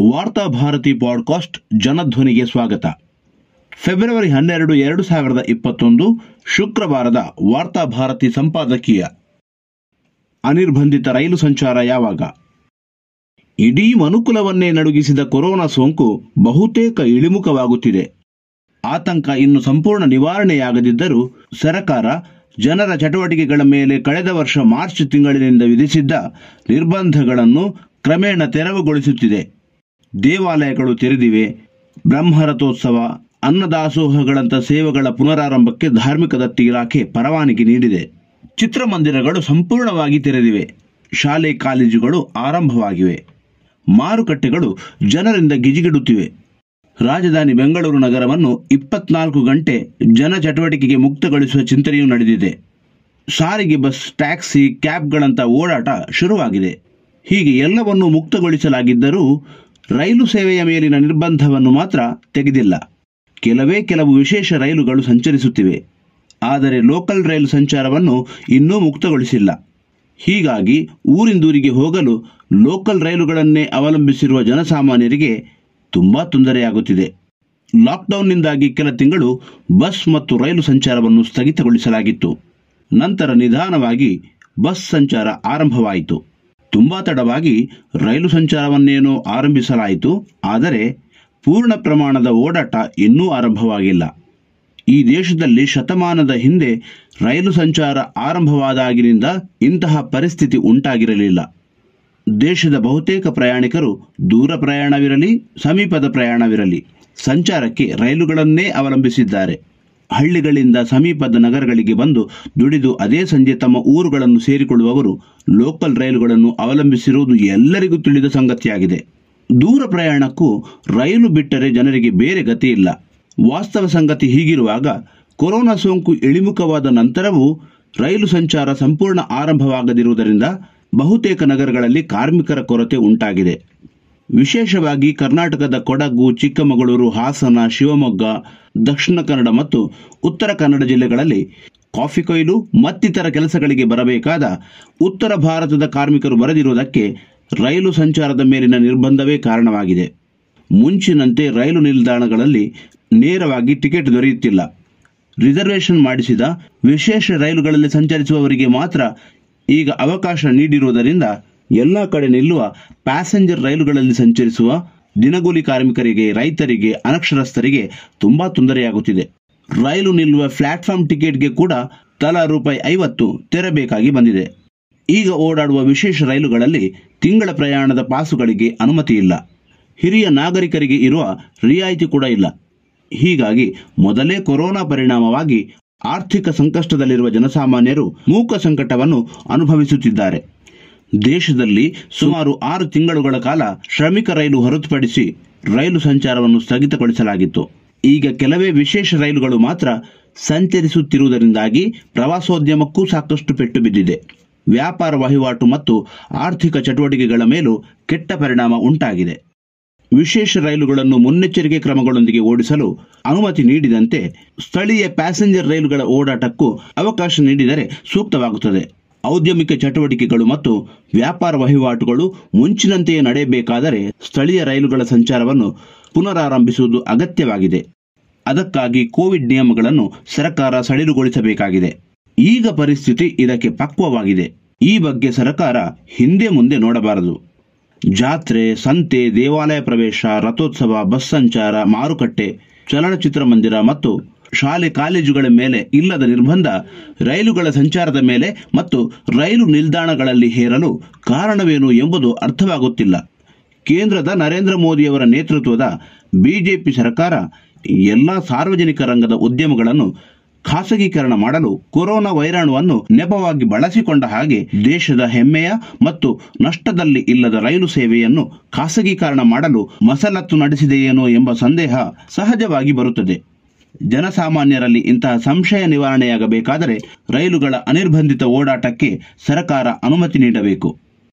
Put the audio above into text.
ವಾರ್ತಾ ಭಾರತಿ ಪಾಡ್ಕಾಸ್ಟ್ ಜನಧ್ವನಿಗೆ ಸ್ವಾಗತ. ಫೆಬ್ರವರಿ ಹನ್ನೆರಡು, ಎರಡು ಸಾವಿರದ ಇಪ್ಪತ್ತೊಂದು, ಶುಕ್ರವಾರದ ವಾರ್ತಾ ಭಾರತಿ ಸಂಪಾದಕೀಯ. ಅನಿರ್ಬಂಧಿತ ರೈಲು ಸಂಚಾರ ಯಾವಾಗ? ಇಡೀ ಮನುಕುಲವನ್ನೇ ನಡುಗಿಸಿದ ಕೊರೋನಾ ಸೋಂಕು ಬಹುತೇಕ ಇಳಿಮುಖವಾಗುತ್ತಿದೆ. ಆತಂಕ ಇನ್ನು ಸಂಪೂರ್ಣ ನಿವಾರಣೆಯಾಗದಿದ್ದರೂ ಸರಕಾರ ಜನರ ಚಟುವಟಿಕೆಗಳ ಮೇಲೆ ಕಳೆದ ವರ್ಷ ಮಾರ್ಚ್ ತಿಂಗಳಿನಿಂದ ವಿಧಿಸಿದ್ದ ನಿರ್ಬಂಧಗಳನ್ನು ಕ್ರಮೇಣ ತೆರವುಗೊಳಿಸುತ್ತಿದೆ. ದೇವಾಲಯಗಳು ತೆರೆದಿವೆ. ಬ್ರಹ್ಮರಥೋತ್ಸವ, ಅನ್ನದಾಸೋಹಗಳಂಥ ಸೇವೆಗಳ ಪುನರಾರಂಭಕ್ಕೆ ಧಾರ್ಮಿಕ ದತ್ತಿ ಇಲಾಖೆ ಪರವಾನಗಿ ನೀಡಿದೆ. ಚಿತ್ರಮಂದಿರಗಳು ಸಂಪೂರ್ಣವಾಗಿ ತೆರೆದಿವೆ. ಶಾಲೆ, ಕಾಲೇಜುಗಳು ಆರಂಭವಾಗಿವೆ. ಮಾರುಕಟ್ಟೆಗಳು ಜನರಿಂದ ಗಿಜಿಗಿಡುತ್ತಿವೆ. ರಾಜಧಾನಿ ಬೆಂಗಳೂರು ನಗರವನ್ನು ಇಪ್ಪತ್ನಾಲ್ಕು ಗಂಟೆ ಜನ ಚಟುವಟಿಕೆಗೆ ಮುಕ್ತಗೊಳಿಸುವ ಚಿಂತನೆಯೂ ನಡೆದಿದೆ. ಸಾರಿಗೆ ಬಸ್, ಟ್ಯಾಕ್ಸಿ, ಕ್ಯಾಬ್ಗಳಂಥ ಓಡಾಟ ಶುರುವಾಗಿದೆ. ಹೀಗೆ ಎಲ್ಲವನ್ನೂ ಮುಕ್ತಗೊಳಿಸಲಾಗಿದ್ದರೂ ರೈಲು ಸೇವೆಯ ಮೇಲಿನ ನಿರ್ಬಂಧವನ್ನು ಮಾತ್ರ ತೆಗೆದಿಲ್ಲ. ಕೆಲವೇ ಕೆಲವು ವಿಶೇಷ ರೈಲುಗಳು ಸಂಚರಿಸುತ್ತಿವೆ. ಆದರೆ ಲೋಕಲ್ ರೈಲು ಸಂಚಾರವನ್ನು ಇನ್ನೂ ಮುಕ್ತಗೊಳಿಸಿಲ್ಲ. ಹೀಗಾಗಿ ಊರಿಂದೂರಿಗೆ ಹೋಗಲು ಲೋಕಲ್ ರೈಲುಗಳನ್ನೇ ಅವಲಂಬಿಸಿರುವ ಜನಸಾಮಾನ್ಯರಿಗೆ ತುಂಬ ತೊಂದರೆಯಾಗುತ್ತಿದೆ. ಲಾಕ್ಡೌನ್ನಿಂದಾಗಿ ಕೆಲ ತಿಂಗಳು ಬಸ್ ಮತ್ತು ರೈಲು ಸಂಚಾರವನ್ನು ಸ್ಥಗಿತಗೊಳಿಸಲಾಗಿತ್ತು. ನಂತರ ನಿಧಾನವಾಗಿ ಬಸ್ ಸಂಚಾರ ಆರಂಭವಾಯಿತು. ತುಂಬ ತಡವಾಗಿ ರೈಲು ಸಂಚಾರವನ್ನೇನು ಆರಂಭಿಸಲಾಯಿತು, ಆದರೆ ಪೂರ್ಣ ಪ್ರಮಾಣದ ಓಡಾಟ ಇನ್ನೂ ಆರಂಭವಾಗಿಲ್ಲ. ಈ ದೇಶದಲ್ಲಿ ಶತಮಾನದ ಹಿಂದೆ ರೈಲು ಸಂಚಾರ ಆರಂಭವಾದಾಗಿನಿಂದ ಇಂತಹ ಪರಿಸ್ಥಿತಿ ಉಂಟಾಗಿರಲಿಲ್ಲ. ದೇಶದ ಬಹುತೇಕ ಪ್ರಯಾಣಿಕರು ದೂರ ಪ್ರಯಾಣವಿರಲಿ, ಸಮೀಪದ ಪ್ರಯಾಣವಿರಲಿ, ಸಂಚಾರಕ್ಕೆ ರೈಲುಗಳನ್ನೇ ಅವಲಂಬಿಸಿದ್ದಾರೆ. ಹಳ್ಳಿಗಳಿಂದ ಸಮೀಪದ ನಗರಗಳಿಗೆ ಬಂದು ದುಡಿದು ಅದೇ ಸಂಜೆ ತಮ್ಮ ಊರುಗಳನ್ನು ಸೇರಿಕೊಳ್ಳುವವರು ಲೋಕಲ್ ರೈಲುಗಳನ್ನು ಅವಲಂಬಿಸಿರುವುದು ಎಲ್ಲರಿಗೂ ತಿಳಿದ ಸಂಗತಿಯಾಗಿದೆ. ದೂರ ಪ್ರಯಾಣಕ್ಕೂ ರೈಲು ಬಿಟ್ಟರೆ ಜನರಿಗೆ ಬೇರೆ ಗತಿ ಇಲ್ಲ. ವಾಸ್ತವ ಸಂಗತಿ ಹೀಗಿರುವಾಗ ಕೊರೋನಾ ಸೋಂಕು ಇಳಿಮುಖವಾದ ನಂತರವೂ ರೈಲು ಸಂಚಾರ ಸಂಪೂರ್ಣ ಆರಂಭವಾಗದಿರುವುದರಿಂದ ಬಹುತೇಕ ನಗರಗಳಲ್ಲಿ ಕಾರ್ಮಿಕರ ಕೊರತೆ ಉಂಟಾಗಿದೆ. ವಿಶೇಷವಾಗಿ ಕರ್ನಾಟಕದ ಕೊಡಗು, ಚಿಕ್ಕಮಗಳೂರು, ಹಾಸನ, ಶಿವಮೊಗ್ಗ, ದಕ್ಷಿಣ ಕನ್ನಡ ಮತ್ತು ಉತ್ತರ ಕನ್ನಡ ಜಿಲ್ಲೆಗಳಲ್ಲಿ ಕಾಫಿ ಕೊಯ್ಲು, ಮತ್ತಿತರ ಕೆಲಸಗಳಿಗೆ ಬರಬೇಕಾದ ಉತ್ತರ ಭಾರತದ ಕಾರ್ಮಿಕರು ಬರೆದಿರುವುದಕ್ಕೆ ರೈಲು ಸಂಚಾರದ ಮೇಲಿನ ನಿರ್ಬಂಧವೇ ಕಾರಣವಾಗಿದೆ. ಮುಂಚಿನಂತೆ ರೈಲು ನಿಲ್ದಾಣಗಳಲ್ಲಿ ನೇರವಾಗಿ ಟಿಕೆಟ್ ದೊರೆಯುತ್ತಿಲ್ಲ. ರಿಸರ್ವೇಷನ್ ಮಾಡಿಸಿದ ವಿಶೇಷ ರೈಲುಗಳಲ್ಲಿ ಸಂಚರಿಸುವವರಿಗೆ ಮಾತ್ರ ಈಗ ಅವಕಾಶ ನೀಡಿರುವುದರಿಂದ ಎಲ್ಲ ಕಡೆ ನಿಲ್ಲುವ ಪ್ಯಾಸೆಂಜರ್ ರೈಲುಗಳಲ್ಲಿ ಸಂಚರಿಸುವ ದಿನಗೂಲಿ ಕಾರ್ಮಿಕರಿಗೆ, ರೈತರಿಗೆ, ಅನಕ್ಷರಸ್ಥರಿಗೆ ತುಂಬಾ ತೊಂದರೆಯಾಗುತ್ತಿದೆ. ರೈಲು ನಿಲ್ಲುವ ಪ್ಲಾಟ್ಫಾರ್ಮ್ ಟಿಕೆಟ್ಗೆ ಕೂಡ ತಲಾ ರೂಪಾಯಿ ಐವತ್ತು ತೆರಬೇಕಾಗಿ ಬಂದಿದೆ. ಈಗ ಓಡಾಡುವ ವಿಶೇಷ ರೈಲುಗಳಲ್ಲಿ ತಿಂಗಳ ಪ್ರಯಾಣದ ಪಾಸುಗಳಿಗೆ ಅನುಮತಿ ಇಲ್ಲ. ಹಿರಿಯ ನಾಗರಿಕರಿಗೆ ಇರುವ ರಿಯಾಯಿತಿ ಕೂಡ ಇಲ್ಲ. ಹೀಗಾಗಿ ಮೊದಲೇ ಕೊರೋನಾ ಪರಿಣಾಮವಾಗಿ ಆರ್ಥಿಕ ಸಂಕಷ್ಟದಲ್ಲಿರುವ ಜನಸಾಮಾನ್ಯರು ಮೂಕ ಸಂಕಟವನ್ನು ಅನುಭವಿಸುತ್ತಿದ್ದಾರೆ. ದೇಶದಲ್ಲಿ ಸುಮಾರು ಆರು ತಿಂಗಳುಗಳ ಕಾಲ ಶ್ರಮಿಕ ರೈಲು ಹೊರತುಪಡಿಸಿ ರೈಲು ಸಂಚಾರವನ್ನು ಸ್ಥಗಿತಗೊಳಿಸಲಾಗಿತ್ತು. ಈಗ ಕೆಲವೇ ವಿಶೇಷ ರೈಲುಗಳು ಮಾತ್ರ ಸಂಚರಿಸುತ್ತಿರುವುದರಿಂದಾಗಿ ಪ್ರವಾಸೋದ್ಯಮಕ್ಕೂ ಸಾಕಷ್ಟು ಪೆಟ್ಟು ಬಿದ್ದಿದೆ. ವ್ಯಾಪಾರ ವಹಿವಾಟು ಮತ್ತು ಆರ್ಥಿಕ ಚಟುವಟಿಕೆಗಳ ಮೇಲೂ ಕೆಟ್ಟ ಪರಿಣಾಮ ಉಂಟಾಗಿದೆ. ವಿಶೇಷ ರೈಲುಗಳನ್ನು ಮುನ್ನೆಚ್ಚರಿಕೆ ಕ್ರಮಗಳೊಂದಿಗೆ ಓಡಿಸಲು ಅನುಮತಿ ನೀಡಿದಂತೆ ಸ್ಥಳೀಯ ಪ್ಯಾಸೆಂಜರ್ ರೈಲುಗಳ ಓಡಾಟಕ್ಕೂ ಅವಕಾಶ ನೀಡಿದರೆ ಸೂಕ್ತವಾಗುತ್ತದೆ. ಔದ್ಯಮಿಕ ಚಟುವಟಿಕೆಗಳು ಮತ್ತು ವ್ಯಾಪಾರ ವಹಿವಾಟುಗಳು ಮುಂಚಿನಂತೆಯೇ ನಡೆಯಬೇಕಾದರೆ ಸ್ಥಳೀಯ ರೈಲುಗಳ ಸಂಚಾರವನ್ನು ಪುನರಾರಂಭಿಸುವುದು ಅಗತ್ಯವಾಗಿದೆ. ಅದಕ್ಕಾಗಿ ಕೋವಿಡ್ ನಿಯಮಗಳನ್ನು ಸರ್ಕಾರ ಸಡಿಲುಗೊಳಿಸಬೇಕಾಗಿದೆ. ಈಗ ಪರಿಸ್ಥಿತಿ ಇದಕ್ಕೆ ಪಕ್ವವಾಗಿದೆ. ಈ ಬಗ್ಗೆ ಸರ್ಕಾರ ಹಿಂದೆ ಮುಂದೆ ನೋಡಬಾರದು. ಜಾತ್ರೆ, ಸಂತೆ, ದೇವಾಲಯ ಪ್ರವೇಶ, ರಥೋತ್ಸವ, ಬಸ್ ಸಂಚಾರ, ಮಾರುಕಟ್ಟೆ, ಚಲನಚಿತ್ರ ಮಂದಿರ ಮತ್ತು ಶಾಲೆ ಕಾಲೇಜುಗಳ ಮೇಲೆ ಇಲ್ಲದ ನಿರ್ಬಂಧ ರೈಲುಗಳ ಸಂಚಾರದ ಮೇಲೆ ಮತ್ತು ರೈಲು ನಿಲ್ದಾಣಗಳಲ್ಲಿ ಹೇರಲು ಕಾರಣವೇನು ಎಂಬುದು ಅರ್ಥವಾಗುತ್ತಿಲ್ಲ. ಕೇಂದ್ರದ ನರೇಂದ್ರ ಮೋದಿಯವರ ನೇತೃತ್ವದ ಬಿಜೆಪಿ ಸರ್ಕಾರ ಎಲ್ಲ ಸಾರ್ವಜನಿಕ ರಂಗದ ಉದ್ಯಮಗಳನ್ನು ಖಾಸಗೀಕರಣ ಮಾಡಲು ಕೊರೋನಾ ವೈರಾಣುವನ್ನು ನೆಪವಾಗಿ ಬಳಸಿಕೊಂಡ ಹಾಗೆ ದೇಶದ ಹೆಮ್ಮೆಯ ಮತ್ತು ನಷ್ಟದಲ್ಲಿ ಇಲ್ಲದ ರೈಲು ಸೇವೆಯನ್ನು ಖಾಸಗೀಕರಣ ಮಾಡಲು ಮಸಲತ್ತು ನಡೆಸಿದೆಯೇನೋ ಎಂಬ ಸಂದೇಹ ಸಹಜವಾಗಿ ಬರುತ್ತದೆ. ಜನಸಾಮಾನ್ಯರಲ್ಲಿ ಇಂತಹ ಸಂಶಯ ನಿವಾರಣೆಯಾಗಬೇಕಾದರೆ ರೈಲುಗಳ ಅನಿರ್ಬಂಧಿತ ಓಡಾಟಕ್ಕೆ ಸರ್ಕಾರ ಅನುಮತಿ ನೀಡಬೇಕು.